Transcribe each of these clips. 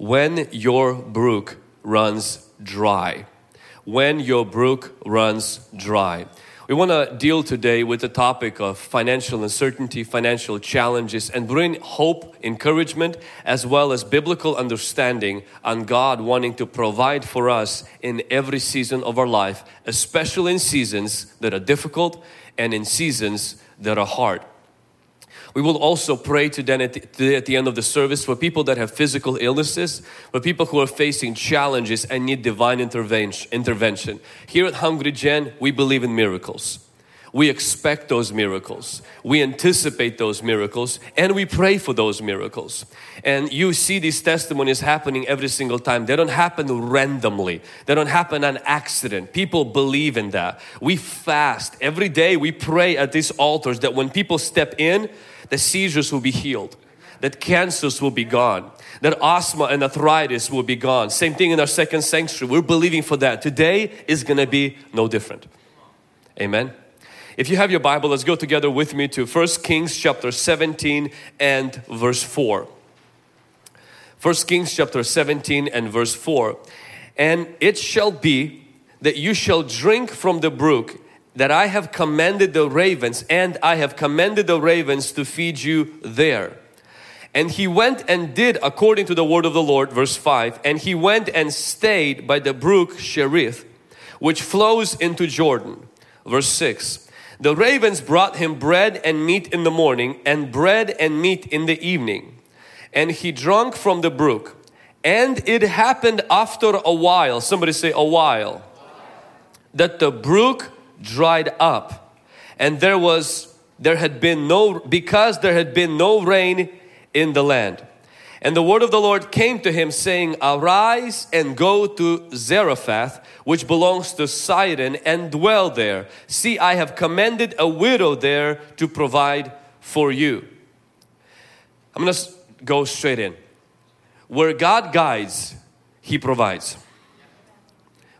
when your brook runs dry. When your brook runs dry. We want to deal today with the topic of financial uncertainty, financial challenges, and bring hope, encouragement, as well as biblical understanding on God wanting to provide for us in every season of our life, especially in seasons that are difficult and in seasons that are hard. We will also pray today at, the, at the end of the service for people that have physical illnesses, for people who are facing challenges and need divine intervention. Here at Hungry Gen, we believe in miracles. We expect those miracles. We anticipate those miracles and we pray for those miracles. And you see these testimonies happening every single time. They don't happen randomly. They don't happen on accident. People believe in that. We fast every day. We pray at these altars that when people step in, the seizures will be healed, that cancers will be gone, that asthma and arthritis will be gone. Same thing in our second sanctuary. We're believing for that. Today is going to be no different. Amen. If you have your Bible, let's go together with me to 1 Kings chapter 17 and verse 4. 1 Kings chapter 17 and verse 4. And it shall be that you shall drink from the brook that I have commanded the ravens and I have commanded the ravens to feed you there. And he went and did according to the word of the Lord, verse 5. And he went and stayed by the brook Cherith, which flows into Jordan. Verse 6. The ravens brought him bread and meat in the morning, and bread and meat in the evening. And he drank from the brook. And it happened after a while, somebody say a while, that the brook dried up. And there was there had been no because there had been no rain in the land. And the word of the Lord came to him saying arise and go to Zarephath which belongs to Sidon and dwell there. See I have commanded a widow there to provide for you. I'm gonna go straight in. Where God guides he provides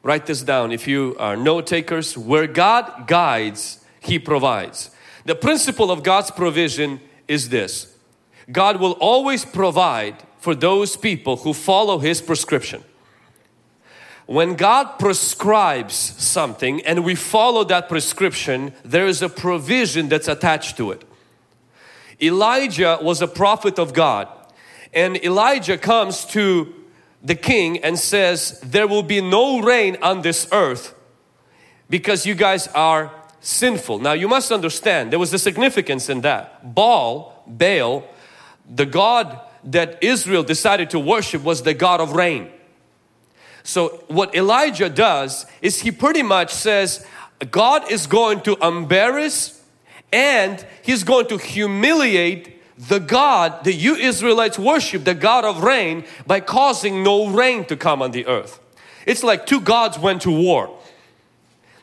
Write this down if you are note takers. Where God guides, He provides. The principle of God's provision is this God will always provide for those people who follow His prescription. When God prescribes something and we follow that prescription, there is a provision that's attached to it. Elijah was a prophet of God, and Elijah comes to the king and says, There will be no rain on this earth because you guys are sinful. Now you must understand there was a significance in that. Baal, Baal, the God that Israel decided to worship was the God of rain. So what Elijah does is he pretty much says God is going to embarrass and he's going to humiliate the God that you Israelites worship, the God of rain, by causing no rain to come on the earth. It's like two gods went to war.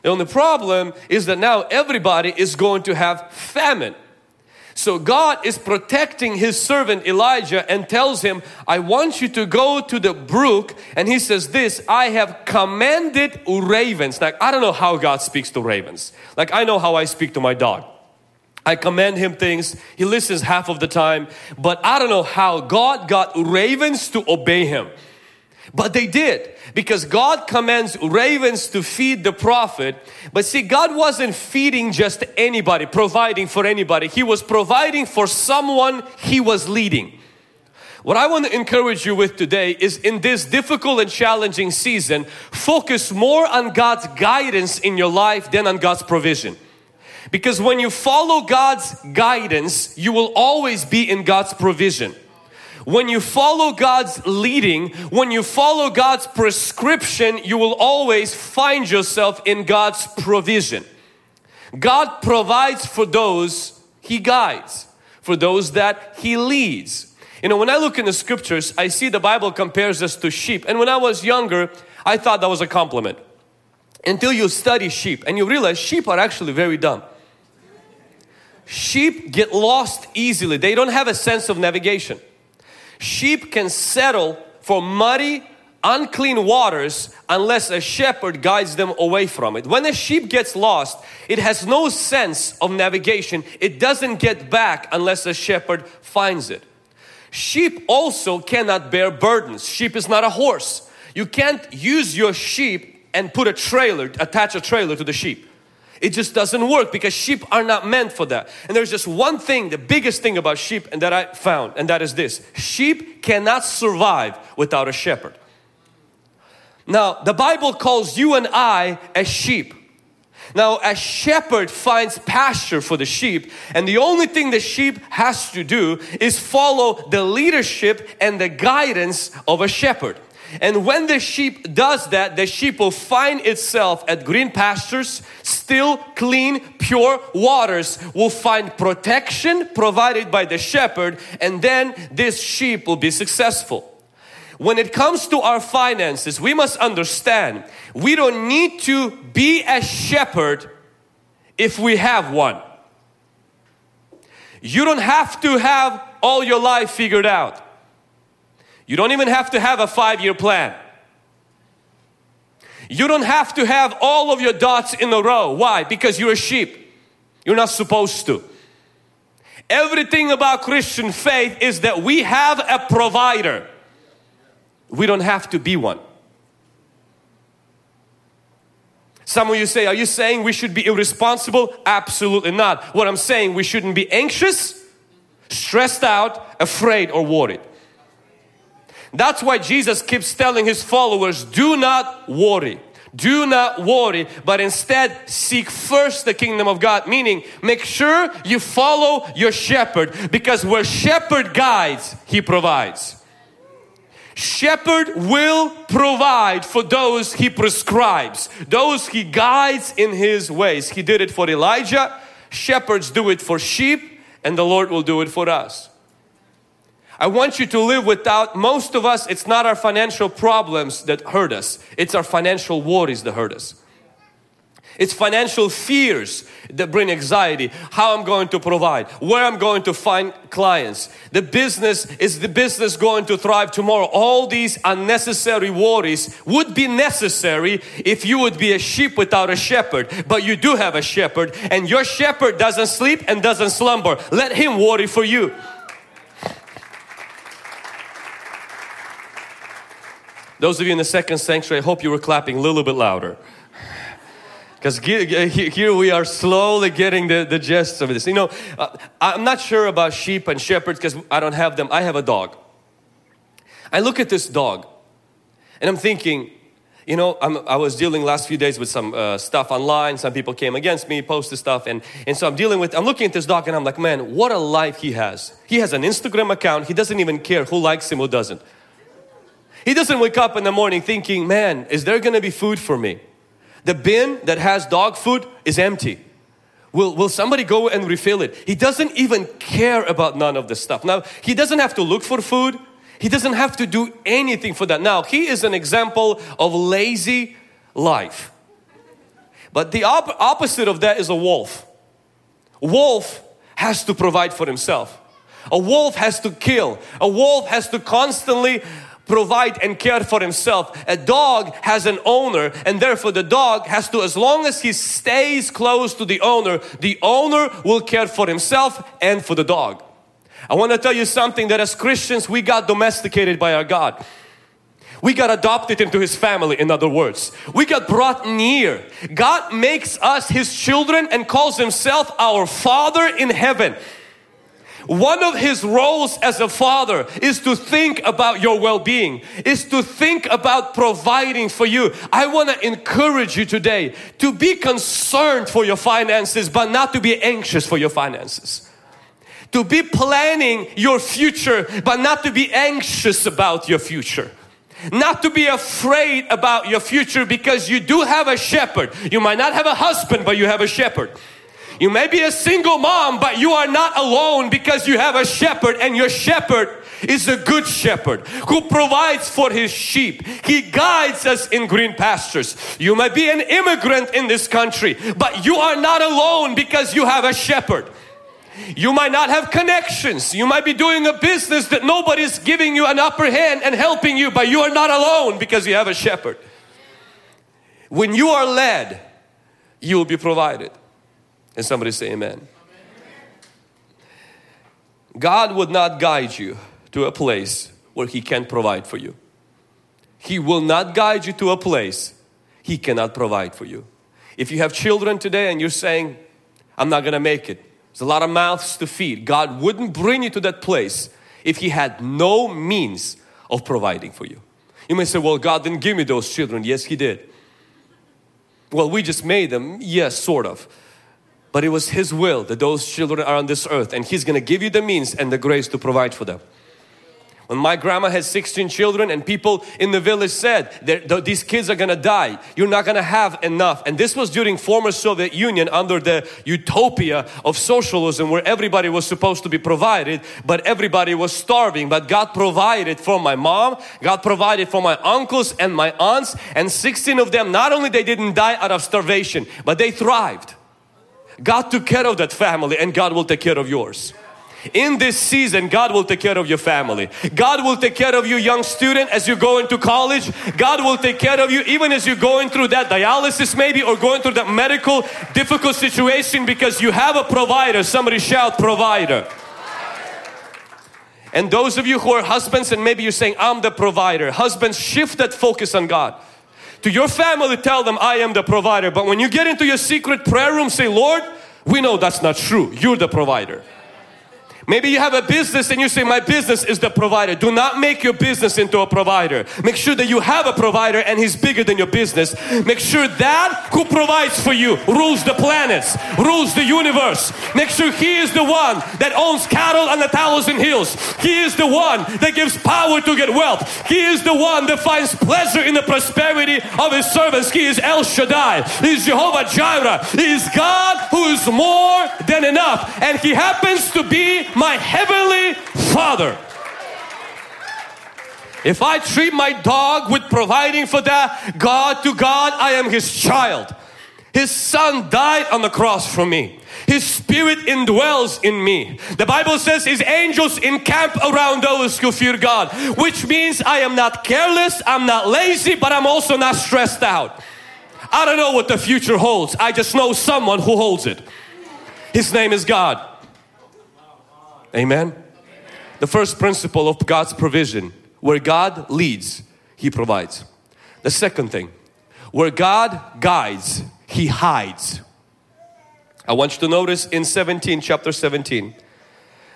The only problem is that now everybody is going to have famine. So God is protecting his servant Elijah and tells him, I want you to go to the brook. And he says this, I have commanded ravens. Like, I don't know how God speaks to ravens. Like, I know how I speak to my dog. I command him things. He listens half of the time. But I don't know how God got ravens to obey him. But they did because God commands ravens to feed the prophet. But see, God wasn't feeding just anybody, providing for anybody. He was providing for someone He was leading. What I want to encourage you with today is in this difficult and challenging season, focus more on God's guidance in your life than on God's provision. Because when you follow God's guidance, you will always be in God's provision. When you follow God's leading, when you follow God's prescription, you will always find yourself in God's provision. God provides for those He guides, for those that He leads. You know, when I look in the scriptures, I see the Bible compares us to sheep. And when I was younger, I thought that was a compliment. Until you study sheep and you realize sheep are actually very dumb. Sheep get lost easily. They don't have a sense of navigation. Sheep can settle for muddy, unclean waters unless a shepherd guides them away from it. When a sheep gets lost, it has no sense of navigation. It doesn't get back unless a shepherd finds it. Sheep also cannot bear burdens. Sheep is not a horse. You can't use your sheep and put a trailer, attach a trailer to the sheep. It just doesn't work because sheep are not meant for that. And there's just one thing, the biggest thing about sheep and that I found, and that is this. Sheep cannot survive without a shepherd. Now, the Bible calls you and I as sheep. Now, a shepherd finds pasture for the sheep, and the only thing the sheep has to do is follow the leadership and the guidance of a shepherd. And when the sheep does that, the sheep will find itself at green pastures, still clean, pure waters, will find protection provided by the shepherd, and then this sheep will be successful. When it comes to our finances, we must understand we don't need to be a shepherd if we have one. You don't have to have all your life figured out. You don't even have to have a five year plan. You don't have to have all of your dots in a row. Why? Because you're a sheep. You're not supposed to. Everything about Christian faith is that we have a provider. We don't have to be one. Some of you say, Are you saying we should be irresponsible? Absolutely not. What I'm saying, we shouldn't be anxious, stressed out, afraid, or worried. That's why Jesus keeps telling his followers, Do not worry. Do not worry, but instead seek first the kingdom of God. Meaning, make sure you follow your shepherd because where shepherd guides, he provides. Shepherd will provide for those he prescribes, those he guides in his ways. He did it for Elijah, shepherds do it for sheep, and the Lord will do it for us. I want you to live without, most of us, it's not our financial problems that hurt us, it's our financial worries that hurt us. It's financial fears that bring anxiety. How I'm going to provide, where I'm going to find clients. The business, is the business going to thrive tomorrow? All these unnecessary worries would be necessary if you would be a sheep without a shepherd. But you do have a shepherd and your shepherd doesn't sleep and doesn't slumber. Let him worry for you. Those of you in the second sanctuary, I hope you were clapping a little bit louder. Because here we are slowly getting the, the gist of this. You know, uh, I'm not sure about sheep and shepherds because I don't have them. I have a dog. I look at this dog and I'm thinking, you know, I'm, i was dealing last few days with some uh, stuff online. Some people came against me, posted stuff, and, and so I'm dealing with, I'm looking at this dog and I'm like, man, what a life he has. He has an Instagram account. He doesn't even care who likes him, who doesn't. He doesn't wake up in the morning thinking, man, is there gonna be food for me? The bin that has dog food is empty. Will, will somebody go and refill it? He doesn't even care about none of this stuff. Now, he doesn't have to look for food. He doesn't have to do anything for that. Now, he is an example of lazy life. But the op opposite of that is a wolf. Wolf has to provide for himself. A wolf has to kill. A wolf has to constantly provide and care for himself. A dog has an owner and therefore the dog has to, as long as he stays close to the owner, the owner will care for himself and for the dog. I want to tell you something that as Christians we got domesticated by our God. We got adopted into His family in other words. We got brought near. God makes us His children and calls Himself our Father in heaven. One of his roles as a father is to think about your well-being, is to think about providing for you. I want to encourage you today to be concerned for your finances, but not to be anxious for your finances. To be planning your future but not to be anxious about your future. Not to be afraid about your future because you do have a shepherd. You might not have a husband but you have a shepherd you may be a single mom, but you are not alone because you have a shepherd and your shepherd is a good shepherd who provides for his sheep. He guides us in green pastures. You may be an immigrant in this country, but you are not alone because you have a shepherd. You might not have connections. You might be doing a business that nobody's giving you an upper hand and helping you, but you are not alone because you have a shepherd. When you are led, you will be provided. And somebody say amen. God would not guide you to a place where He can't provide for you. He will not guide you to a place He cannot provide for you. If you have children today and you're saying, I'm not gonna make it, there's a lot of mouths to feed. God wouldn't bring you to that place if He had no means of providing for you. You may say, Well, God didn't give me those children. Yes, He did. Well, we just made them. Yes, sort of. But it was His will that those children are on this earth and He's gonna give you the means and the grace to provide for them. When my grandma had 16 children and people in the village said these kids are gonna die, you're not gonna have enough. And this was during former Soviet Union under the utopia of socialism where everybody was supposed to be provided, but everybody was starving. But God provided for my mom, God provided for my uncles and my aunts, and 16 of them, not only they didn't die out of starvation, but they thrived. God took care of that family and God will take care of yours. In this season God will take care of your family. God will take care of you young student as you go into college. God will take care of you even as you're going through that dialysis maybe or going through that medical difficult situation because you have a provider. Somebody shout provider. And those of you who are husbands and maybe you're saying I'm the provider. Husbands shift that focus on God to your family tell them I am the provider. But when you get into your secret prayer room say Lord we know that's not true. You're the provider Maybe you have a business and you say, My business is the provider. Do not make your business into a provider. Make sure that you have a provider and he's bigger than your business. Make sure that who provides for you rules the planets, rules the universe. Make sure he is the one that owns cattle on the thousand hills. He is the one that gives power to get wealth. He is the one that finds pleasure in the prosperity of his servants. He is El Shaddai. He is Jehovah Jireh. He is God who is more than enough. And he happens to be my heavenly Father. If I treat my dog with providing for that, God to God, I am His child. His Son died on the cross for me. His Spirit indwells in me. The Bible says His angels encamp around those who fear God, which means I am not careless, I'm not lazy, but I'm also not stressed out. I don't know what the future holds. I just know someone who holds it. His name is God. Amen? The first principle of God's provision where God leads, He provides. The second thing, where God guides, He hides. I want you to notice in 17, chapter 17,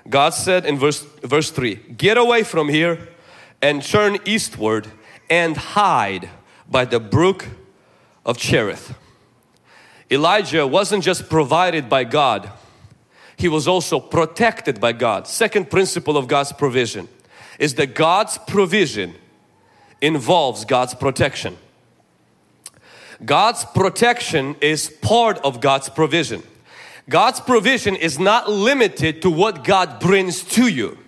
God said in verse, verse 3 Get away from here and turn eastward and hide by the brook of Cherith. Elijah wasn't just provided by God, he was also protected by God. Second principle of God's provision is that God's provision involves God's protection. God's protection is part of God's provision. God's provision is not limited to what God brings to you.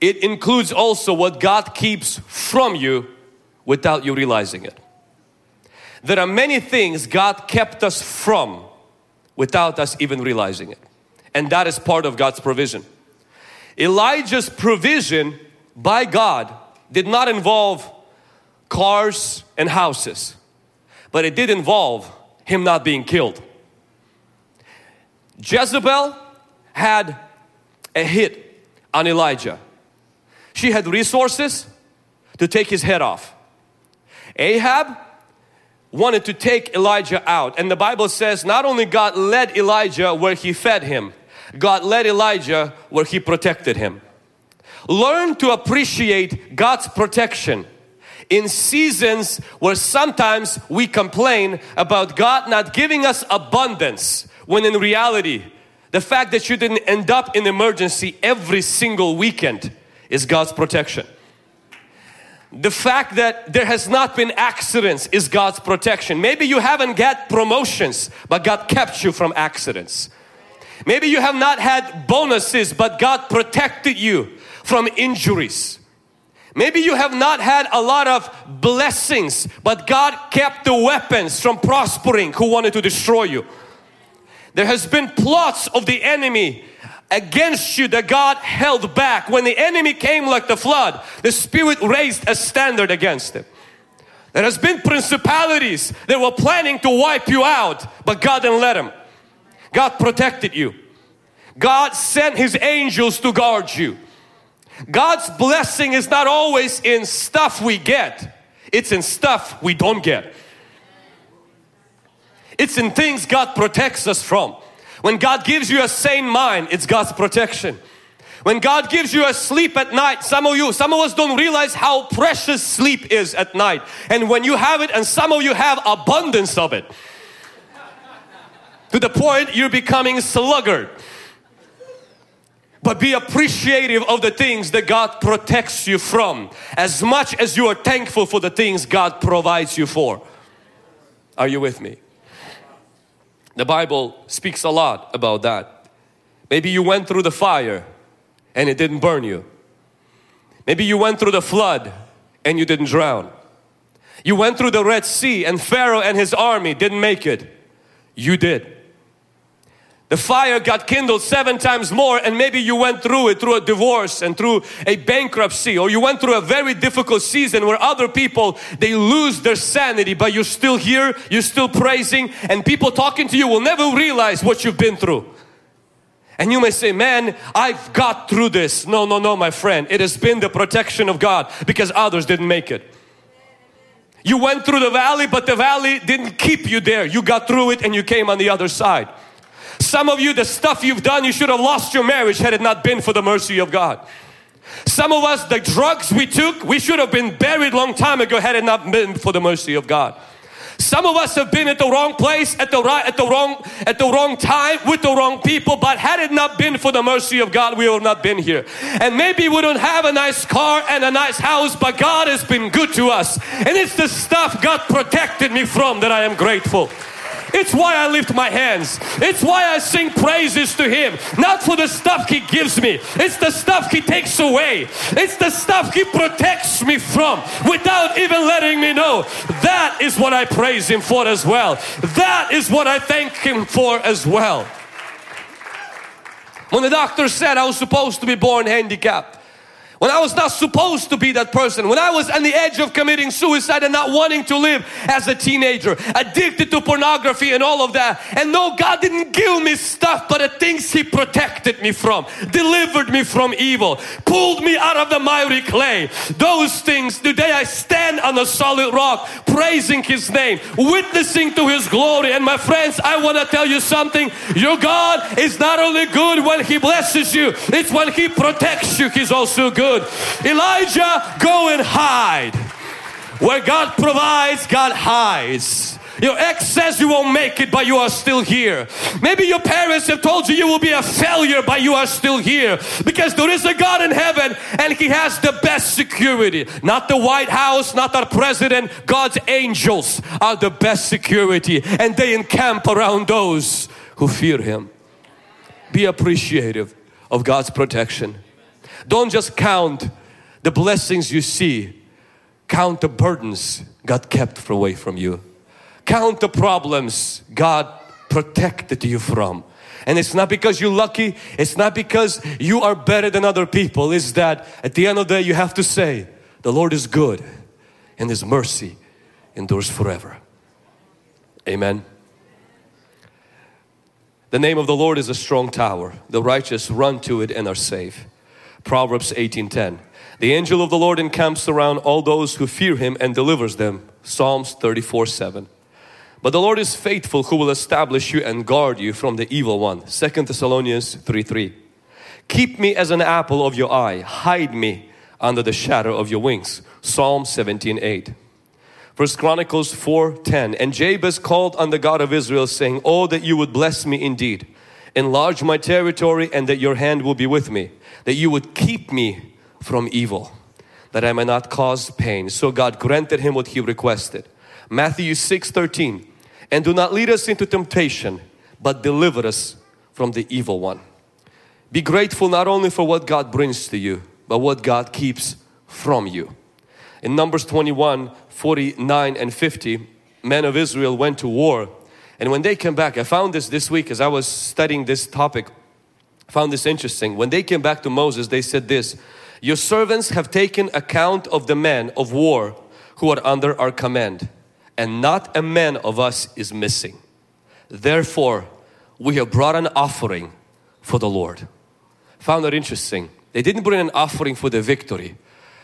It includes also what God keeps from you without you realizing it. There are many things God kept us from without us even realizing it and that is part of God's provision. Elijah's provision by God did not involve cars and houses, but it did involve him not being killed. Jezebel had a hit on Elijah. She had resources to take his head off. Ahab wanted to take Elijah out and the Bible says not only God led Elijah where he fed him God led Elijah where he protected him. Learn to appreciate God's protection in seasons where sometimes we complain about God not giving us abundance when in reality the fact that you didn't end up in emergency every single weekend is God's protection. The fact that there has not been accidents is God's protection. Maybe you haven't got promotions but God kept you from accidents. Maybe you have not had bonuses, but God protected you from injuries. Maybe you have not had a lot of blessings, but God kept the weapons from prospering who wanted to destroy you. There has been plots of the enemy against you that God held back. When the enemy came like the flood, the Spirit raised a standard against him. There has been principalities that were planning to wipe you out, but God didn't let them. God protected you. God sent His angels to guard you. God's blessing is not always in stuff we get, it's in stuff we don't get. It's in things God protects us from. When God gives you a sane mind, it's God's protection. When God gives you a sleep at night, some of you, some of us don't realize how precious sleep is at night. And when you have it, and some of you have abundance of it, to the point you're becoming sluggard. But be appreciative of the things that God protects you from as much as you are thankful for the things God provides you for. Are you with me? The Bible speaks a lot about that. Maybe you went through the fire and it didn't burn you. Maybe you went through the flood and you didn't drown. You went through the Red Sea and Pharaoh and his army didn't make it. You did. The fire got kindled seven times more and maybe you went through it through a divorce and through a bankruptcy or you went through a very difficult season where other people they lose their sanity but you're still here, you're still praising and people talking to you will never realize what you've been through. And you may say, man, I've got through this. No, no, no, my friend. It has been the protection of God because others didn't make it. You went through the valley, but the valley didn't keep you there. You got through it and you came on the other side. Some of you, the stuff you've done, you should have lost your marriage had it not been for the mercy of God. Some of us, the drugs we took, we should have been buried long time ago had it not been for the mercy of God. Some of us have been at the wrong place at the right at the wrong at the wrong time with the wrong people but had it not been for the mercy of God we would not been here and maybe we don't have a nice car and a nice house but God has been good to us and it's the stuff God protected me from that I am grateful it's why I lift my hands. It's why I sing praises to Him. Not for the stuff He gives me. It's the stuff He takes away. It's the stuff He protects me from without even letting me know. That is what I praise Him for as well. That is what I thank Him for as well. When the doctor said I was supposed to be born handicapped, when I was not supposed to be that person, when I was on the edge of committing suicide and not wanting to live as a teenager, addicted to pornography and all of that. And no, God didn't give me stuff, but the things He protected me from, delivered me from evil, pulled me out of the miry clay. Those things, today I stand on a solid rock, praising His name, witnessing to His glory. And my friends, I want to tell you something. Your God is not only good when He blesses you, it's when He protects you, He's also good good. Elijah, go and hide. Where God provides, God hides. Your ex says you won't make it, but you are still here. Maybe your parents have told you you will be a failure, but you are still here. Because there is a God in heaven and He has the best security. Not the White House, not our president. God's angels are the best security and they encamp around those who fear Him. Be appreciative of God's protection. Don't just count the blessings you see. Count the burdens God kept away from you. Count the problems God protected you from. And it's not because you're lucky, it's not because you are better than other people. It's that at the end of the day you have to say, the Lord is good and His mercy endures forever. Amen. The name of the Lord is a strong tower. The righteous run to it and are safe. Proverbs 18:10. The angel of the Lord encamps around all those who fear him and delivers them. Psalms 34:7. But the Lord is faithful who will establish you and guard you from the evil one. 2 Thessalonians 3:3. Keep me as an apple of your eye, hide me under the shadow of your wings. Psalm 17:8. First Chronicles 4:10. And Jabez called on the God of Israel saying, "Oh that you would bless me indeed, enlarge my territory and that your hand will be with me." that you would keep me from evil, that I may not cause pain. So God granted him what he requested. Matthew 6 13. And do not lead us into temptation, but deliver us from the evil one. Be grateful not only for what God brings to you, but what God keeps from you. In Numbers 21 49 and 50, men of Israel went to war. And when they came back, I found this this week as I was studying this topic found this interesting. When they came back to Moses, they said this, Your servants have taken account of the men of war who are under our command, and not a man of us is missing. Therefore, we have brought an offering for the Lord. Found that interesting. They didn't bring an offering for the victory,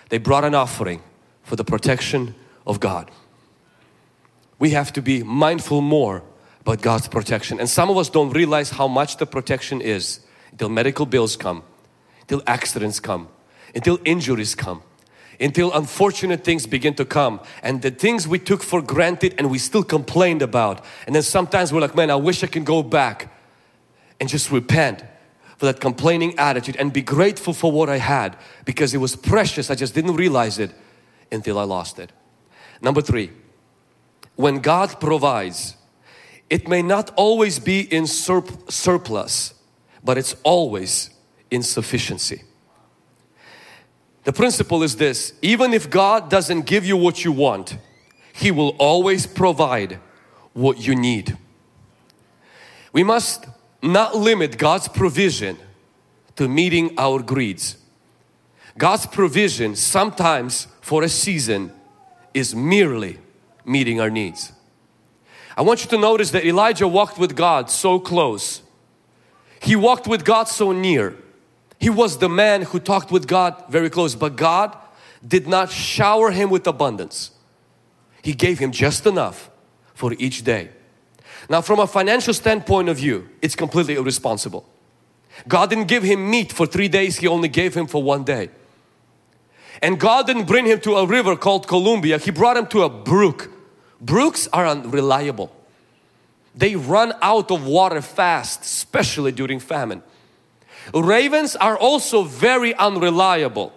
they brought an offering for the protection of God. We have to be mindful more about God's protection. And some of us don't realize how much the protection is until medical bills come, until accidents come, until injuries come, until unfortunate things begin to come and the things we took for granted and we still complained about. And then sometimes we're like, man, I wish I can go back and just repent for that complaining attitude and be grateful for what I had because it was precious. I just didn't realize it until I lost it. Number three, when God provides, it may not always be in surp surplus, but it's always in sufficiency. The principle is this even if God doesn't give you what you want, He will always provide what you need. We must not limit God's provision to meeting our greeds. God's provision sometimes for a season is merely meeting our needs. I want you to notice that Elijah walked with God so close. He walked with God so near. He was the man who talked with God very close, but God did not shower him with abundance. He gave him just enough for each day. Now from a financial standpoint of view, it's completely irresponsible. God didn't give him meat for three days, He only gave him for one day. And God didn't bring him to a river called Columbia, He brought him to a brook. Brooks are unreliable. They run out of water fast, especially during famine. Ravens are also very unreliable.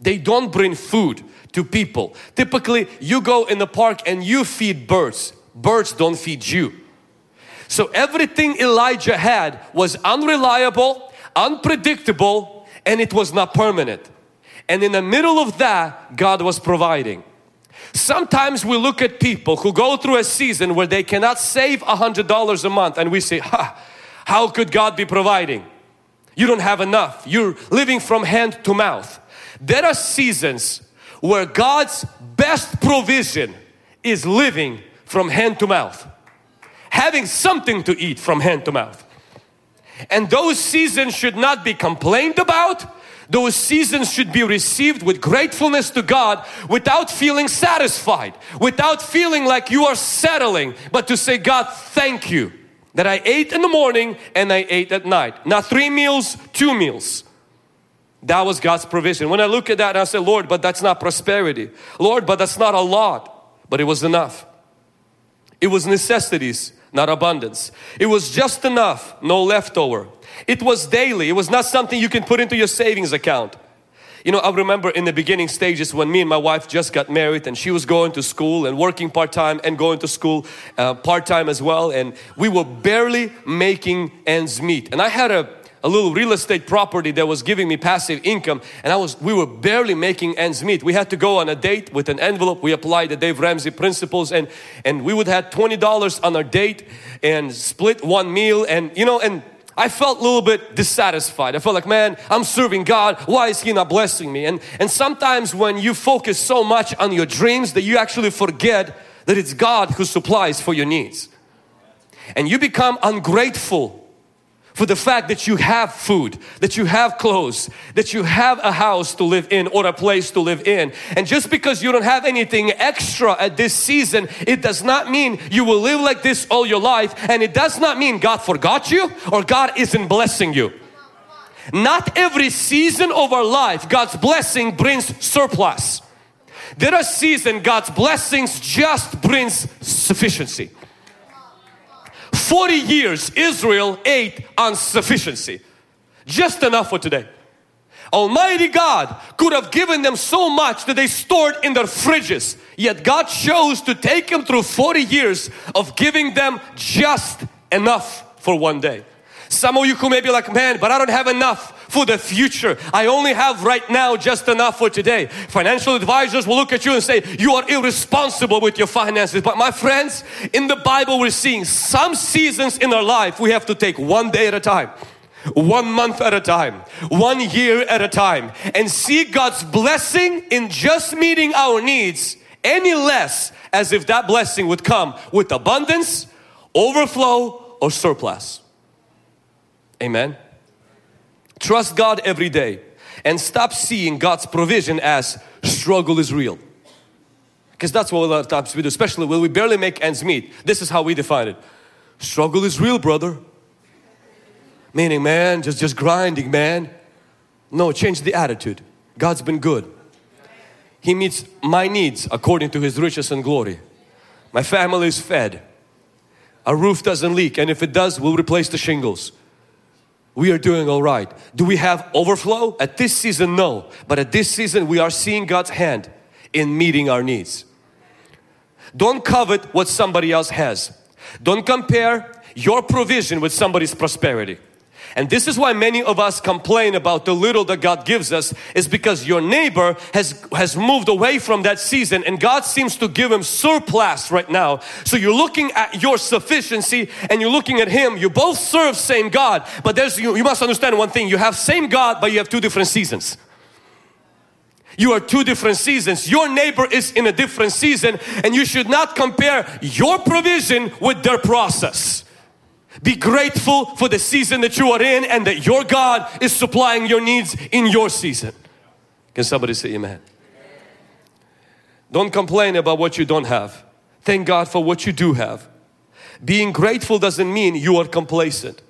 They don't bring food to people. Typically, you go in the park and you feed birds. Birds don't feed you. So everything Elijah had was unreliable, unpredictable, and it was not permanent. And in the middle of that, God was providing. Sometimes we look at people who go through a season where they cannot save a hundred dollars a month and we say, ha, how could God be providing? You don't have enough. You're living from hand to mouth. There are seasons where God's best provision is living from hand to mouth having something to eat from hand to mouth. And those seasons should not be complained about. Those seasons should be received with gratefulness to God without feeling satisfied, without feeling like you are settling, but to say, God, thank you that I ate in the morning and I ate at night. Not three meals, two meals. That was God's provision. When I look at that, I say, Lord, but that's not prosperity. Lord, but that's not a lot. But it was enough. It was necessities not abundance. It was just enough, no leftover. It was daily. It was not something you can put into your savings account. You know, I remember in the beginning stages when me and my wife just got married and she was going to school and working part-time and going to school uh, part-time as well and we were barely making ends meet. And I had a a little real estate property that was giving me passive income and I was we were barely making ends meet. We had to go on a date with an envelope. We applied the Dave Ramsey principles and and we would have $20 on our date and split one meal and you know and I felt a little bit dissatisfied. I felt like, man, I'm serving God. Why is He not blessing me? And, and sometimes when you focus so much on your dreams that you actually forget that it's God who supplies for your needs. And you become ungrateful for the fact that you have food, that you have clothes, that you have a house to live in or a place to live in. And just because you don't have anything extra at this season, it does not mean you will live like this all your life. And it does not mean God forgot you or God isn't blessing you. Not every season of our life, God's blessing brings surplus. There are seasons God's blessings just brings sufficiency. 40 years Israel ate on sufficiency. Just enough for today. Almighty God could have given them so much that they stored in their fridges. Yet God chose to take them through 40 years of giving them just enough for one day. Some of you who may be like, man, but I don't have enough for the future. I only have right now just enough for today. Financial advisors will look at you and say, you are irresponsible with your finances. But my friends, in the Bible we're seeing some seasons in our life we have to take one day at a time one month at a time, one year at a time and see God's blessing in just meeting our needs any less as if that blessing would come with abundance, overflow or surplus. Amen. Trust God every day and stop seeing God's provision as struggle is real. Because that's what a lot of times we do, especially when we barely make ends meet. This is how we define it. Struggle is real, brother. Meaning, man, just, just grinding, man. No, change the attitude. God's been good. He meets my needs according to His riches and glory. My family is fed. Our roof doesn't leak and if it does, we'll replace the shingles. We are doing all right. Do we have overflow? At this season, no. But at this season, we are seeing God's hand in meeting our needs. Don't covet what somebody else has. Don't compare your provision with somebody's prosperity. And this is why many of us complain about the little that God gives us is because your neighbor has, has moved away from that season and God seems to give him surplus right now. So you're looking at your sufficiency and you're looking at him. You both serve same God, but there's you, you must understand one thing. You have same God, but you have two different seasons. You are two different seasons. Your neighbor is in a different season and you should not compare your provision with their process. Be grateful for the season that you are in and that your God is supplying your needs in your season. Can somebody say amen? Don't complain about what you don't have. Thank God for what you do have. Being grateful doesn't mean you are complacent.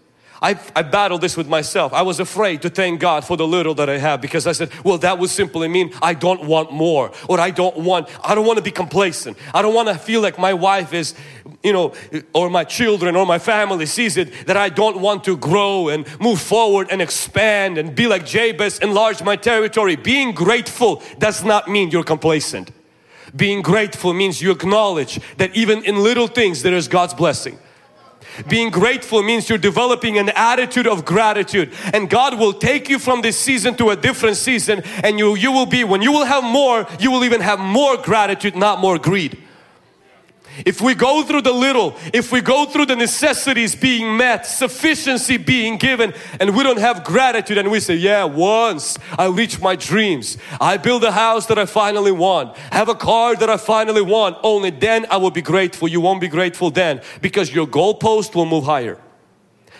I, I battled this with myself. I was afraid to thank God for the little that I have because I said, well, that would simply mean I don't want more or I don't want, I don't want to be complacent. I don't want to feel like my wife is, you know, or my children or my family sees it that I don't want to grow and move forward and expand and be like Jabez, enlarge my territory. Being grateful does not mean you're complacent. Being grateful means you acknowledge that even in little things there is God's blessing. Being grateful means you're developing an attitude of gratitude and God will take you from this season to a different season and you, you will be, when you will have more, you will even have more gratitude, not more greed. If we go through the little, if we go through the necessities being met, sufficiency being given, and we don't have gratitude and we say, yeah, once I reach my dreams, I build a house that I finally want, have a car that I finally want, only then I will be grateful. You won't be grateful then because your goalpost will move higher.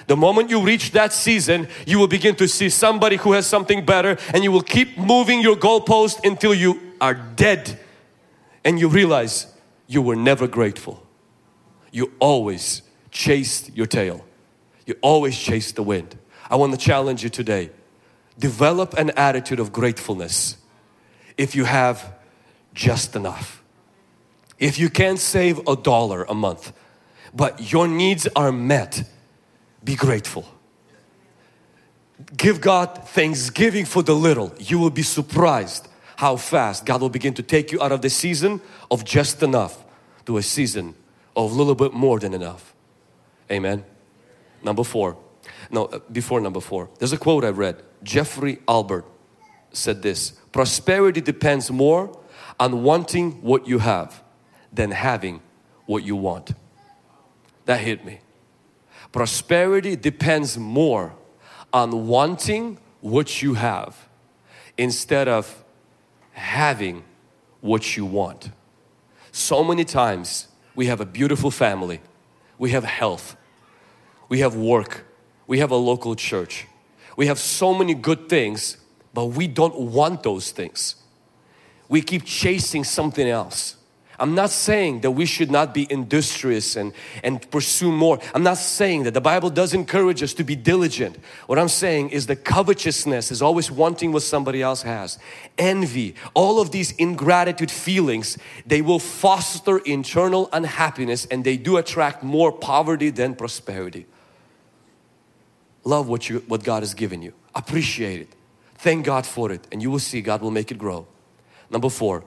The moment you reach that season, you will begin to see somebody who has something better and you will keep moving your goalpost until you are dead and you realize you were never grateful. You always chased your tail. You always chased the wind. I want to challenge you today. Develop an attitude of gratefulness if you have just enough. If you can't save a dollar a month, but your needs are met, be grateful. Give God thanksgiving for the little. You will be surprised how fast God will begin to take you out of the season of just enough to a season of a little bit more than enough. Amen. Number four. No, uh, before number four. There's a quote I read. Jeffrey Albert said this Prosperity depends more on wanting what you have than having what you want. That hit me. Prosperity depends more on wanting what you have instead of having what you want. So many times we have a beautiful family, we have health, we have work, we have a local church, we have so many good things, but we don't want those things. We keep chasing something else. I'm not saying that we should not be industrious and, and pursue more. I'm not saying that the Bible does encourage us to be diligent. What I'm saying is the covetousness is always wanting what somebody else has. Envy, all of these ingratitude feelings, they will foster internal unhappiness and they do attract more poverty than prosperity. Love what, you, what God has given you. Appreciate it. Thank God for it and you will see God will make it grow. Number four,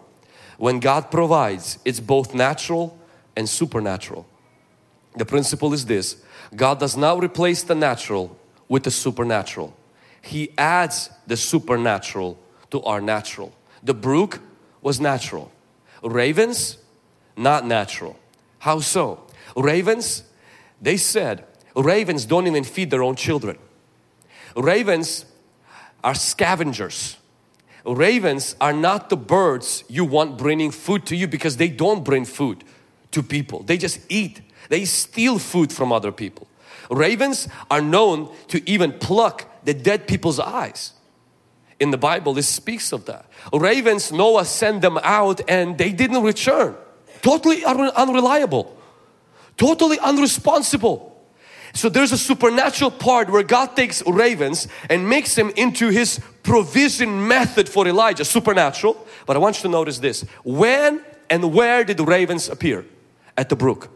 when God provides, it's both natural and supernatural. The principle is this God does not replace the natural with the supernatural, He adds the supernatural to our natural. The brook was natural, ravens, not natural. How so? Ravens, they said, ravens don't even feed their own children. Ravens are scavengers ravens are not the birds you want bringing food to you because they don't bring food to people. They just eat. They steal food from other people. Ravens are known to even pluck the dead people's eyes. in the Bible, it speaks of that. Ravens, Noah sent them out and they didn't return. Totally unreliable, totally unresponsible. So there's a supernatural part where God takes ravens and makes them into his provision method for Elijah, supernatural. But I want you to notice this. When and where did the ravens appear? At the brook.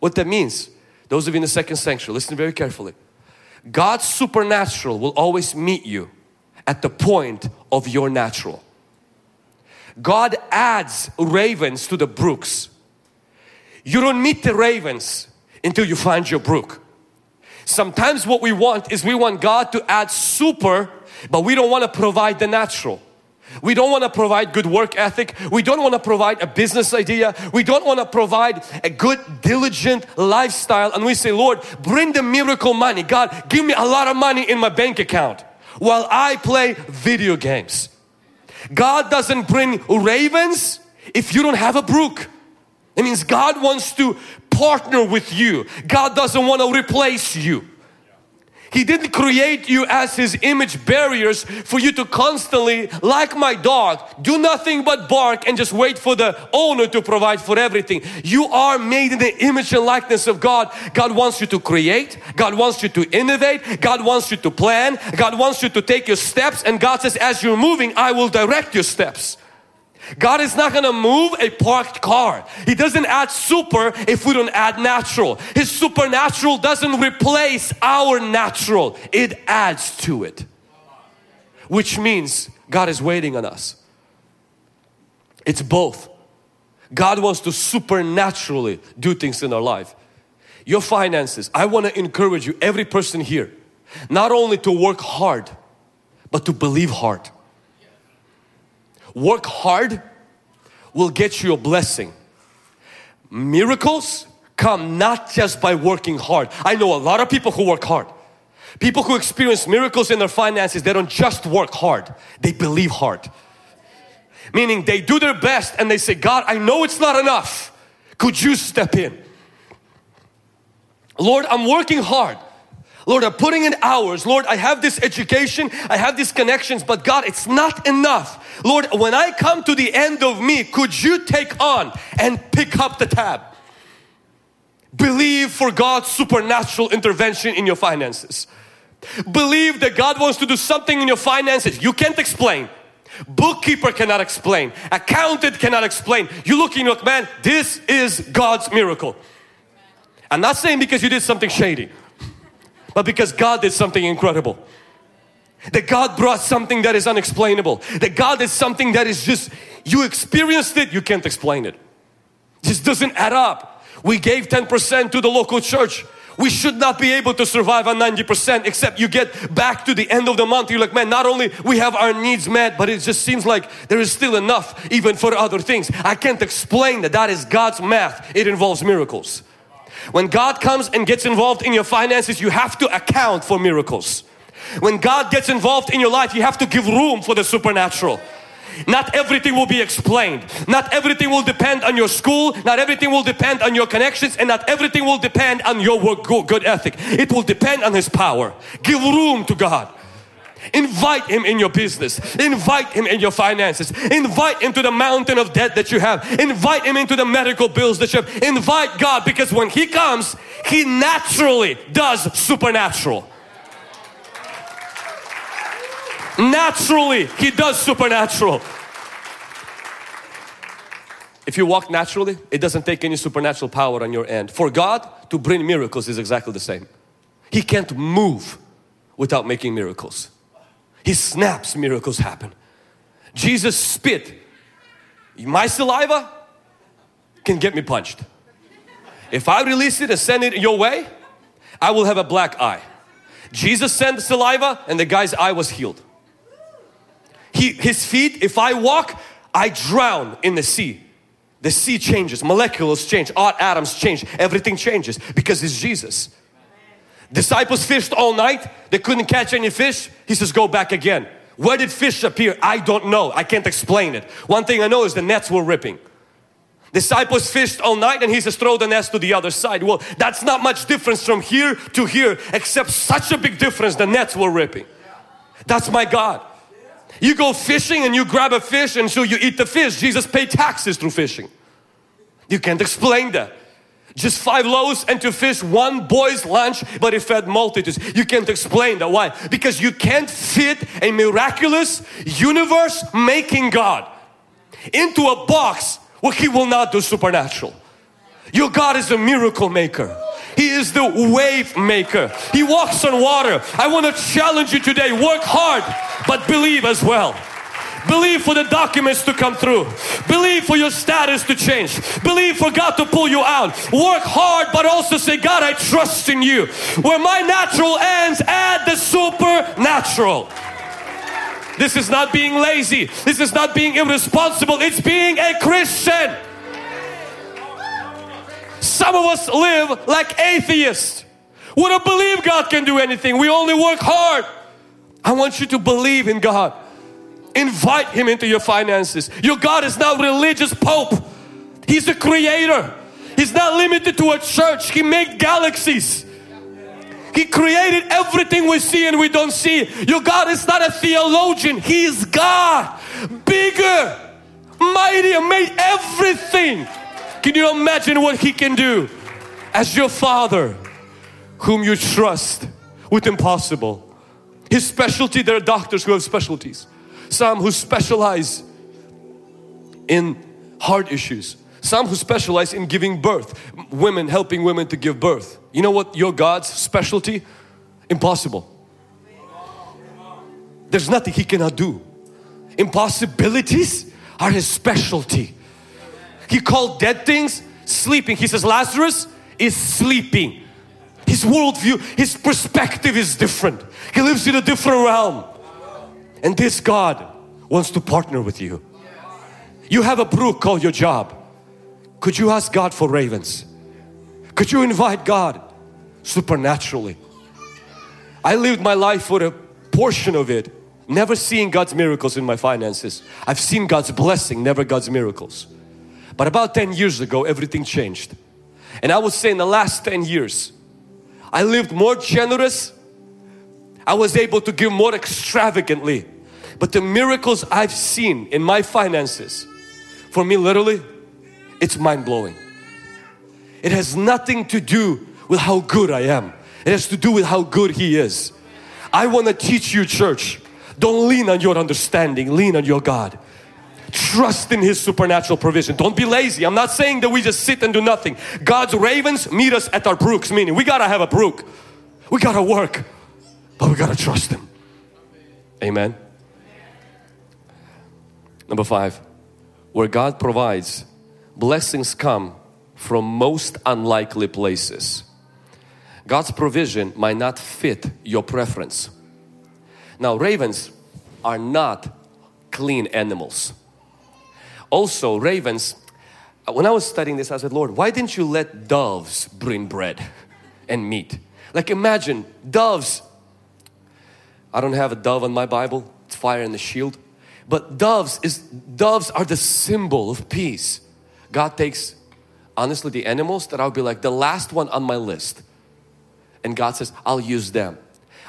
What that means, those of you in the second century, listen very carefully. God's supernatural will always meet you at the point of your natural. God adds ravens to the brooks. You don't meet the ravens until you find your brook. Sometimes what we want is we want God to add super, but we don't want to provide the natural. We don't want to provide good work ethic. We don't want to provide a business idea. We don't want to provide a good diligent lifestyle. And we say, Lord, bring the miracle money. God, give me a lot of money in my bank account while I play video games. God doesn't bring ravens if you don't have a brook. It means God wants to partner with you. God doesn't want to replace you. He didn't create you as His image bearers for you to constantly, like my dog, do nothing but bark and just wait for the owner to provide for everything. You are made in the image and likeness of God. God wants you to create. God wants you to innovate. God wants you to plan. God wants you to take your steps and God says as you're moving, I will direct your steps. God is not to move a parked car. He doesn't add super if we don't add natural. His supernatural doesn't replace our natural. It adds to it. Which means God is waiting on us. It's both. God wants to supernaturally do things in our life. Your finances, I want to encourage you, every person here, not only to work hard, but to believe hard. Work hard will get you a blessing. Miracles come not just by working hard. I know a lot of people who work hard. People who experience miracles in their finances, they don't just work hard, they believe hard. Meaning they do their best and they say, God, I know it's not enough. Could you step in? Lord, I'm working hard. Lord, I'm putting in hours. Lord, I have this education, I have these connections, but God, it's not enough. Lord, when I come to the end of me, could you take on and pick up the tab? Believe for God's supernatural intervention in your finances. Believe that God wants to do something in your finances you can't explain. Bookkeeper cannot explain. Accountant cannot explain. You look and you look, man, this is God's miracle. I'm not saying because you did something shady but because God did something incredible. That God brought something that is unexplainable. That God did something that is just, you experienced it, you can't explain it. Just doesn't add up. We gave 10% to the local church. We should not be able to survive on 90% except you get back to the end of the month. You're like, man, not only we have our needs met, but it just seems like there is still enough even for other things. I can't explain that. That is God's math. It involves miracles. When God comes and gets involved in your finances, you have to account for miracles. When God gets involved in your life, you have to give room for the supernatural. Not everything will be explained. Not everything will depend on your school. Not everything will depend on your connections and not everything will depend on your work, good ethic. It will depend on His power. Give room to God. Invite Him in your business. Invite Him in your finances. Invite Him to the mountain of debt that you have. Invite Him into the medical bills that you have. Invite God because when He comes, He naturally does supernatural. Naturally, He does supernatural. If you walk naturally, it doesn't take any supernatural power on your end. For God to bring miracles is exactly the same. He can't move without making miracles. He snaps, miracles happen. Jesus spit. My saliva can get me punched. If I release it and send it your way, I will have a black eye. Jesus sent the saliva and the guy's eye was healed. He, his feet, if I walk, I drown in the sea. The sea changes, molecules change, atoms change, everything changes because it's Jesus. Disciples fished all night. They couldn't catch any fish. He says, go back again. Where did fish appear? I don't know. I can't explain it. One thing I know is the nets were ripping. Disciples fished all night and he says throw the nets to the other side. Well, that's not much difference from here to here except such a big difference the nets were ripping. That's my God. You go fishing and you grab a fish and so you eat the fish. Jesus paid taxes through fishing. You can't explain that. Just five loaves and two fish, one boy's lunch, but it fed multitudes. You can't explain that. Why? Because you can't fit a miraculous universe making God into a box where He will not do supernatural. Your God is a miracle maker. He is the wave maker. He walks on water. I want to challenge you today. Work hard, but believe as well. Believe for the documents to come through. Believe for your status to change. Believe for God to pull you out. Work hard, but also say, God, I trust in you. Where my natural ends, add the supernatural. This is not being lazy. This is not being irresponsible. It's being a Christian. Some of us live like atheists. We don't believe God can do anything. We only work hard. I want you to believe in God. Invite Him into your finances. Your God is not religious pope. He's a creator. He's not limited to a church. He made galaxies. He created everything we see and we don't see. Your God is not a theologian. He is God. Bigger, mightier, made everything. Can you imagine what He can do? As your Father, whom you trust with impossible. His specialty, there are doctors who have specialties. Some who specialize in heart issues. Some who specialize in giving birth. Women, helping women to give birth. You know what your God's specialty? Impossible. There's nothing He cannot do. Impossibilities are His specialty. He called dead things sleeping. He says Lazarus is sleeping. His worldview, his perspective is different. He lives in a different realm. And this God wants to partner with you. You have a brook called your job. Could you ask God for ravens? Could you invite God supernaturally? I lived my life for a portion of it, never seeing God's miracles in my finances. I've seen God's blessing, never God's miracles. But about 10 years ago, everything changed. And I would say in the last 10 years, I lived more generous. I was able to give more extravagantly. But the miracles I've seen in my finances, for me literally, it's mind-blowing. It has nothing to do with how good I am. It has to do with how good He is. I want to teach you church, don't lean on your understanding, lean on your God. Trust in His supernatural provision. Don't be lazy. I'm not saying that we just sit and do nothing. God's ravens meet us at our brooks, meaning we gotta have a brook. We gotta work, but we gotta trust Him. Amen. Number five, where God provides, blessings come from most unlikely places. God's provision might not fit your preference. Now, ravens are not clean animals. Also, ravens, uh, when I was studying this, I said, Lord, why didn't you let doves bring bread and meat? Like, imagine doves. I don't have a dove on my Bible, it's fire in the shield. But doves is doves are the symbol of peace. God takes honestly the animals that I'll be like the last one on my list. And God says, I'll use them.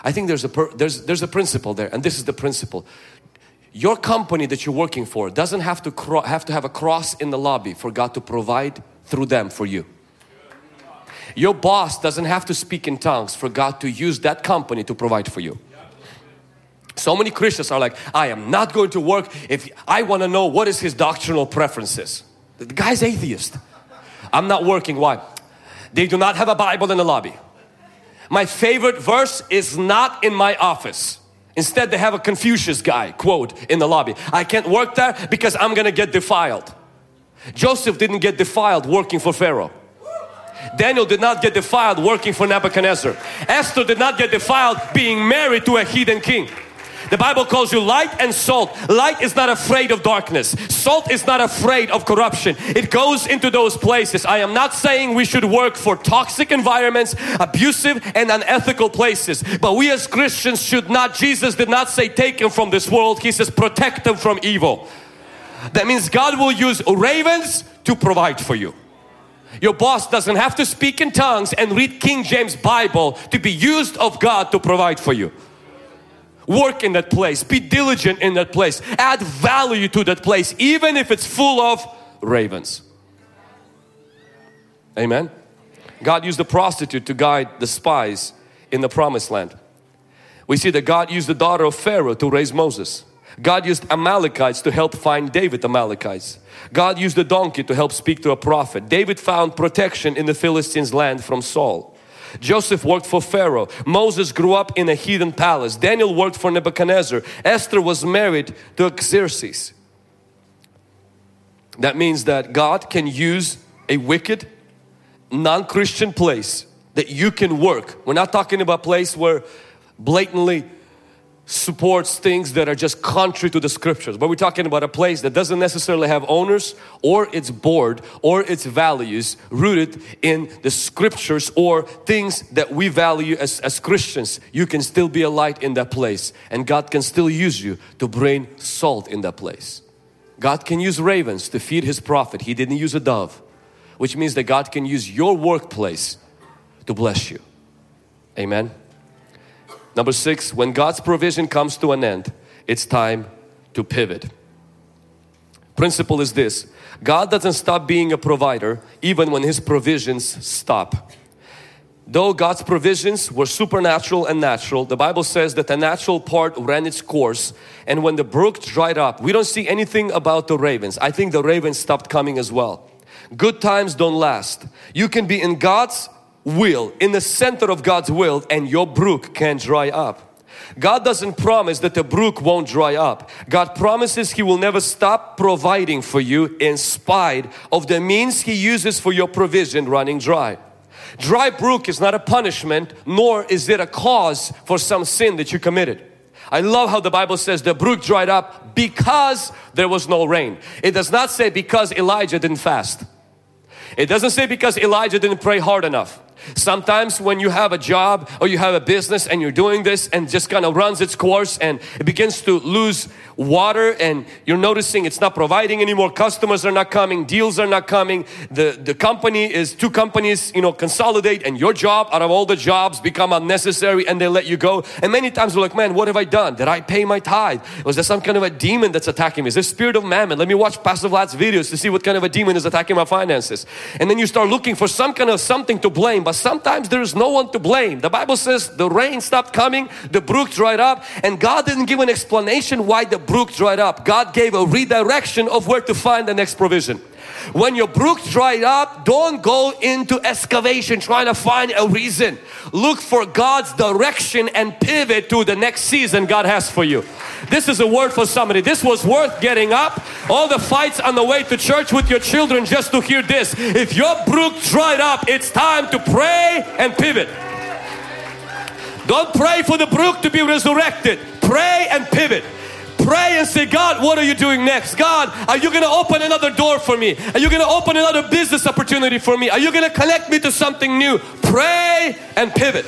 I think there's a per, there's there's a principle there and this is the principle. Your company that you're working for doesn't have to cro- have to have a cross in the lobby for God to provide through them for you. Your boss doesn't have to speak in tongues for God to use that company to provide for you. So many Christians are like, I am not going to work if I want to know what is his doctrinal preferences. The guy's atheist. I'm not working. Why? They do not have a Bible in the lobby. My favorite verse is not in my office. Instead, they have a Confucius guy quote in the lobby. I can't work there because I'm gonna get defiled. Joseph didn't get defiled working for Pharaoh. Daniel did not get defiled working for Nebuchadnezzar. Esther did not get defiled being married to a heathen king. The Bible calls you light and salt. Light is not afraid of darkness. Salt is not afraid of corruption. It goes into those places. I am not saying we should work for toxic environments, abusive and unethical places. But we as Christians should not, Jesus did not say take him from this world. He says protect them from evil. That means God will use ravens to provide for you. Your boss doesn't have to speak in tongues and read King James Bible to be used of God to provide for you. Work in that place, be diligent in that place, add value to that place, even if it's full of ravens. Amen. God used the prostitute to guide the spies in the promised land. We see that God used the daughter of Pharaoh to raise Moses. God used Amalekites to help find David Amalekites. God used the donkey to help speak to a prophet. David found protection in the Philistines land from Saul. Joseph worked for Pharaoh. Moses grew up in a heathen palace. Daniel worked for Nebuchadnezzar. Esther was married to Xerxes. That means that God can use a wicked, non-Christian place that you can work. We're not talking about a place where blatantly supports things that are just contrary to the scriptures. But we're talking about a place that doesn't necessarily have owners or its board or its values rooted in the scriptures or things that we value as, as Christians. You can still be a light in that place and God can still use you to bring salt in that place. God can use ravens to feed his prophet. He didn't use a dove which means that God can use your workplace to bless you. Amen Number six, when God's provision comes to an end, it's time to pivot. Principle is this God doesn't stop being a provider even when His provisions stop. Though God's provisions were supernatural and natural, the Bible says that the natural part ran its course and when the brook dried up, we don't see anything about the ravens. I think the ravens stopped coming as well. Good times don't last. You can be in God's will, in the center of God's will and your brook can dry up. God doesn't promise that the brook won't dry up. God promises He will never stop providing for you in spite of the means He uses for your provision running dry. Dry brook is not a punishment nor is it a cause for some sin that you committed. I love how the Bible says the brook dried up because there was no rain. It does not say because Elijah didn't fast. It doesn't say because Elijah didn't pray hard enough. Sometimes when you have a job or you have a business and you're doing this and just kind of runs its course and it begins to lose water and you're noticing it's not providing anymore, customers are not coming, deals are not coming, the, the company is, two companies you know consolidate and your job out of all the jobs become unnecessary and they let you go. And many times we're like, man what have I done? Did I pay my tithe? Was there some kind of a demon that's attacking me? Is there spirit of mammon? Let me watch Pastor Vlad's videos to see what kind of a demon is attacking my finances. And then you start looking for some kind of something to blame but sometimes there's no one to blame. The Bible says the rain stopped coming, the brook dried up and God didn't give an explanation why the brook dried up. God gave a redirection of where to find the next provision. When your brook dried up, don't go into excavation trying to find a reason. Look for God's direction and pivot to the next season God has for you. This is a word for somebody. This was worth getting up. All the fights on the way to church with your children just to hear this. If your brook dried up, it's time to pray and pivot. Don't pray for the brook to be resurrected. Pray and pivot. Pray and say, God, what are you doing next? God, are you going to open another door for me? Are you going to open another business opportunity for me? Are you going to connect me to something new? Pray and pivot.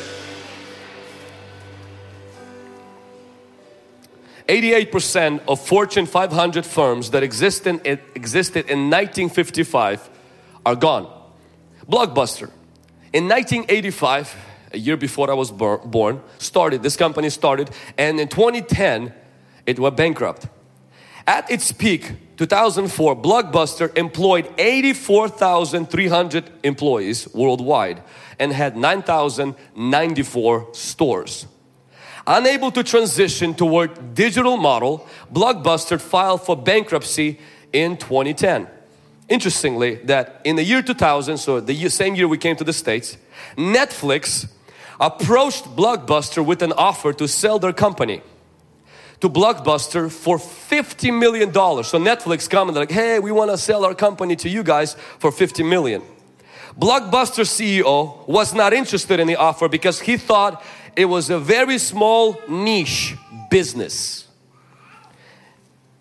88% of Fortune 500 firms that existed, existed in 1955 are gone. Blockbuster. In 1985, a year before I was born, started, this company started and in 2010 it went bankrupt. At its peak, 2004, Blockbuster employed 84,300 employees worldwide and had 9,094 stores. Unable to transition toward digital model, Blockbuster filed for bankruptcy in 2010. Interestingly, that in the year 2000, so the same year we came to the States, Netflix approached Blockbuster with an offer to sell their company to Blockbuster for 50 million dollars. So Netflix come and they're like, hey, we want to sell our company to you guys for 50 million. Blockbuster CEO was not interested in the offer because he thought it was a very small niche business.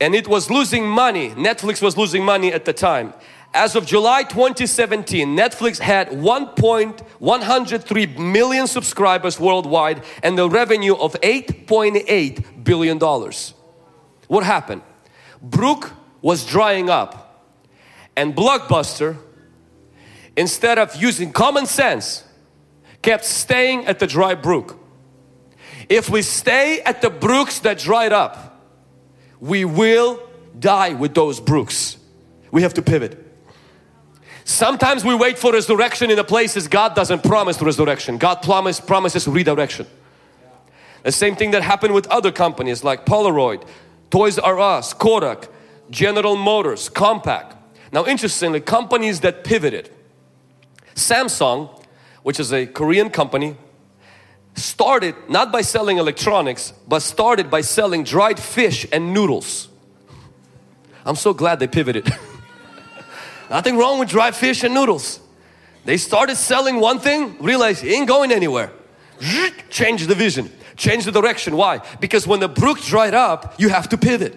And it was losing money. Netflix was losing money at the time. As of July 2017, Netflix had 1.103 million subscribers worldwide and the revenue of 8.8 billion dollars. What happened? Brook was drying up and Blockbuster instead of using common sense kept staying at the dry brook If we stay at the brooks that dried up, we will die with those brooks. We have to pivot. Sometimes we wait for resurrection in the places God doesn't promise resurrection. God promise, promises redirection. The same thing that happened with other companies like Polaroid, Toys R Us, Kodak, General Motors, Compaq. Now interestingly, companies that pivoted. Samsung, which is a Korean company, started not by selling electronics, but started by selling dried fish and noodles. I'm so glad they pivoted. Nothing wrong with dried fish and noodles. They started selling one thing, realized it ain't going anywhere. Change the vision, change the direction. Why? Because when the brook dried up, you have to pivot.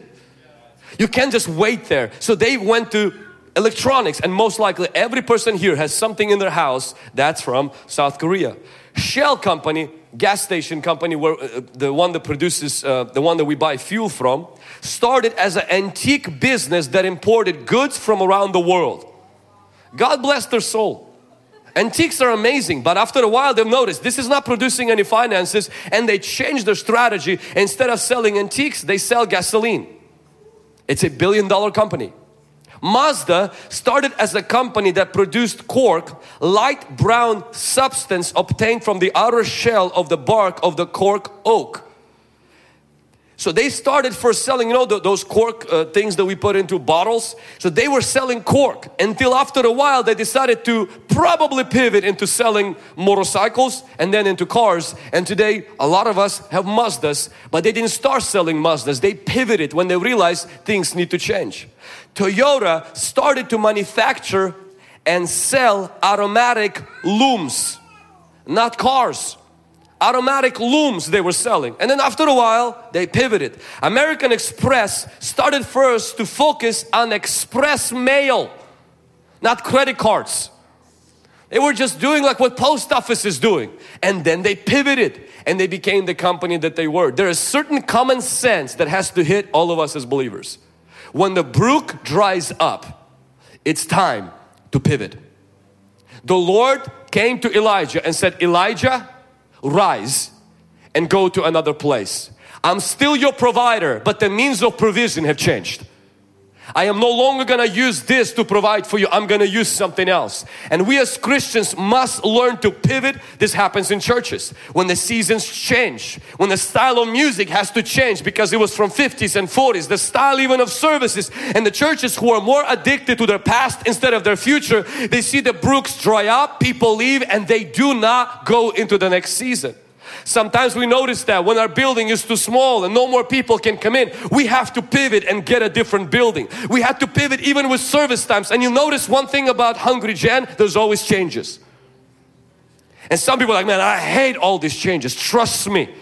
You can't just wait there. So they went to electronics and most likely every person here has something in their house that's from South Korea. Shell company, gas station company, where uh, the one that produces, uh, the one that we buy fuel from, started as an antique business that imported goods from around the world. God bless their soul. Antiques are amazing, but after a while they've noticed this is not producing any finances and they changed their strategy. Instead of selling antiques, they sell gasoline. It's a billion dollar company. Mazda started as a company that produced cork, light brown substance obtained from the outer shell of the bark of the cork oak. So they started first selling, you know, the, those cork uh, things that we put into bottles. So they were selling cork until after a while they decided to probably pivot into selling motorcycles and then into cars. And today a lot of us have Mazdas, but they didn't start selling Mazdas. They pivoted when they realized things need to change. Toyota started to manufacture and sell automatic looms, not cars automatic looms they were selling. And then after a while they pivoted. American Express started first to focus on express mail not credit cards. They were just doing like what post office is doing. And then they pivoted and they became the company that they were. There is certain common sense that has to hit all of us as believers. When the brook dries up it's time to pivot. The Lord came to Elijah and said Elijah rise and go to another place. I'm still your provider, but the means of provision have changed. I am no longer gonna use this to provide for you. I'm gonna use something else. And we as Christians must learn to pivot. This happens in churches. When the seasons change, when the style of music has to change because it was from 50s and 40s, the style even of services and the churches who are more addicted to their past instead of their future, they see the brooks dry up, people leave and they do not go into the next season. Sometimes we notice that when our building is too small and no more people can come in, we have to pivot and get a different building. We have to pivot even with service times. And you notice one thing about Hungry Gen, there's always changes. And some people are like, man, I hate all these changes. Trust me.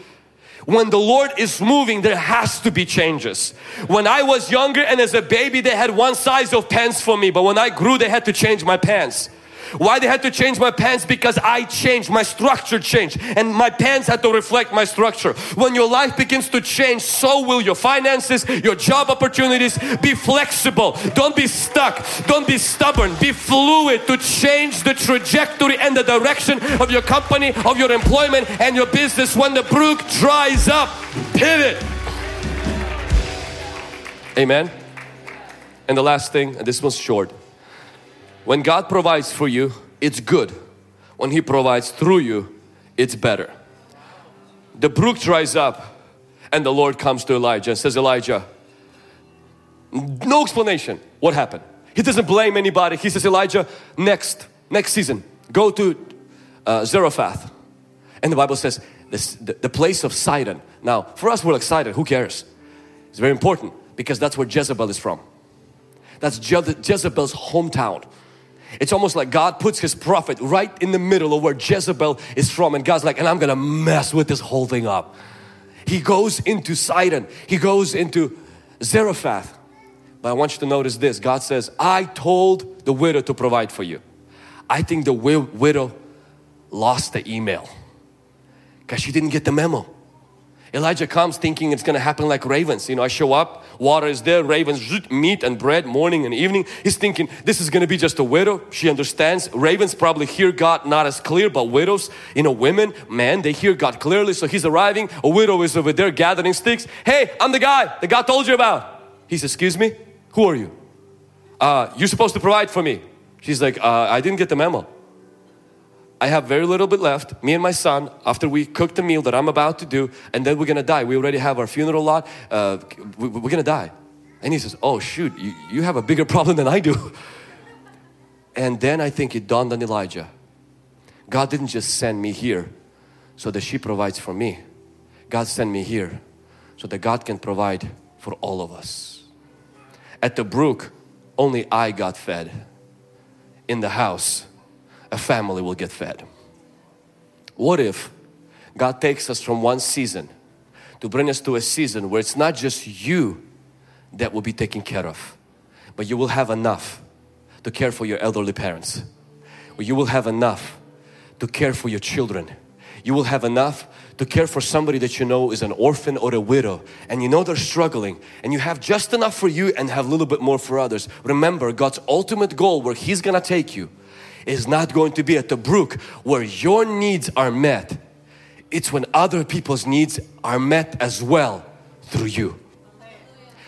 When the Lord is moving, there has to be changes. When I was younger and as a baby, they had one size of pants for me. But when I grew, they had to change my pants. Why they had to change my pants? Because I changed, my structure changed and my pants had to reflect my structure. When your life begins to change, so will your finances, your job opportunities. Be flexible. Don't be stuck. Don't be stubborn. Be fluid to change the trajectory and the direction of your company, of your employment and your business. When the brook dries up, pivot. Amen. And the last thing, and this one's short when God provides for you, it's good. When He provides through you, it's better. The brook dries up and the Lord comes to Elijah and says, Elijah, no explanation. What happened? He doesn't blame anybody. He says, Elijah, next, next season, go to uh, Zarephath. And the Bible says, this, the, the place of Sidon. Now, for us, we're excited. Who cares? It's very important because that's where Jezebel is from. That's Je Jezebel's hometown. It's almost like God puts his prophet right in the middle of where Jezebel is from and God's like, and I'm gonna mess with this whole thing up. He goes into Sidon, he goes into Zarephath. But I want you to notice this God says, I told the widow to provide for you. I think the widow lost the email because she didn't get the memo. Elijah comes thinking it's going to happen like ravens. You know, I show up, water is there, ravens, meat and bread morning and evening. He's thinking this is going to be just a widow. She understands. Ravens probably hear God not as clear, but widows, you know, women, men, they hear God clearly. So he's arriving. A widow is over there gathering sticks. Hey, I'm the guy that God told you about. He says, Excuse me, who are you? Uh, you're supposed to provide for me. She's like, uh, I didn't get the memo. I have very little bit left, me and my son, after we cook the meal that I'm about to do, and then we're gonna die. We already have our funeral lot, uh, we, are gonna die. And he says, Oh, shoot, you, you have a bigger problem than I do. And then I think it dawned on Elijah God didn't just send me here so that she provides for me, God sent me here so that God can provide for all of us. At the brook, only I got fed. In the house, a family will get fed. What if God takes us from one season to bring us to a season where it's not just you that will be taken care of, but you will have enough to care for your elderly parents. You will have enough to care for your children. You will have enough to care for somebody that you know is an orphan or a widow and you know they're struggling and you have just enough for you and have a little bit more for others. Remember God's ultimate goal where He's gonna take you is not going to be at the brook where your needs are met. It's when other people's needs are met as well through you.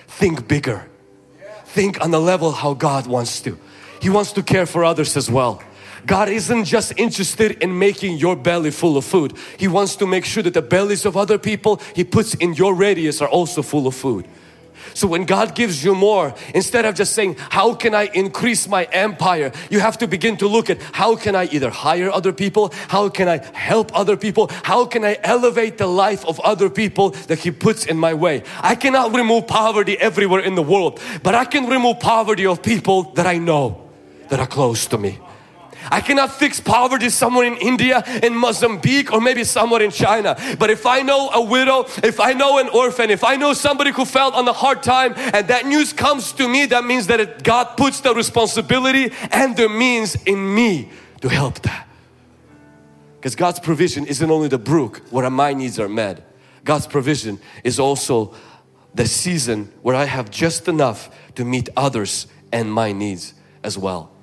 Think bigger. Think on the level how God wants to. He wants to care for others as well. God isn't just interested in making your belly full of food. He wants to make sure that the bellies of other people He puts in your radius are also full of food. So when God gives you more, instead of just saying, how can I increase my empire? You have to begin to look at how can I either hire other people? How can I help other people? How can I elevate the life of other people that He puts in my way? I cannot remove poverty everywhere in the world, but I can remove poverty of people that I know that are close to me. I cannot fix poverty somewhere in India, in Mozambique, or maybe somewhere in China. But if I know a widow, if I know an orphan, if I know somebody who felt on a hard time and that news comes to me, that means that it, God puts the responsibility and the means in me to help that. Because God's provision isn't only the brook where my needs are met. God's provision is also the season where I have just enough to meet others and my needs as well.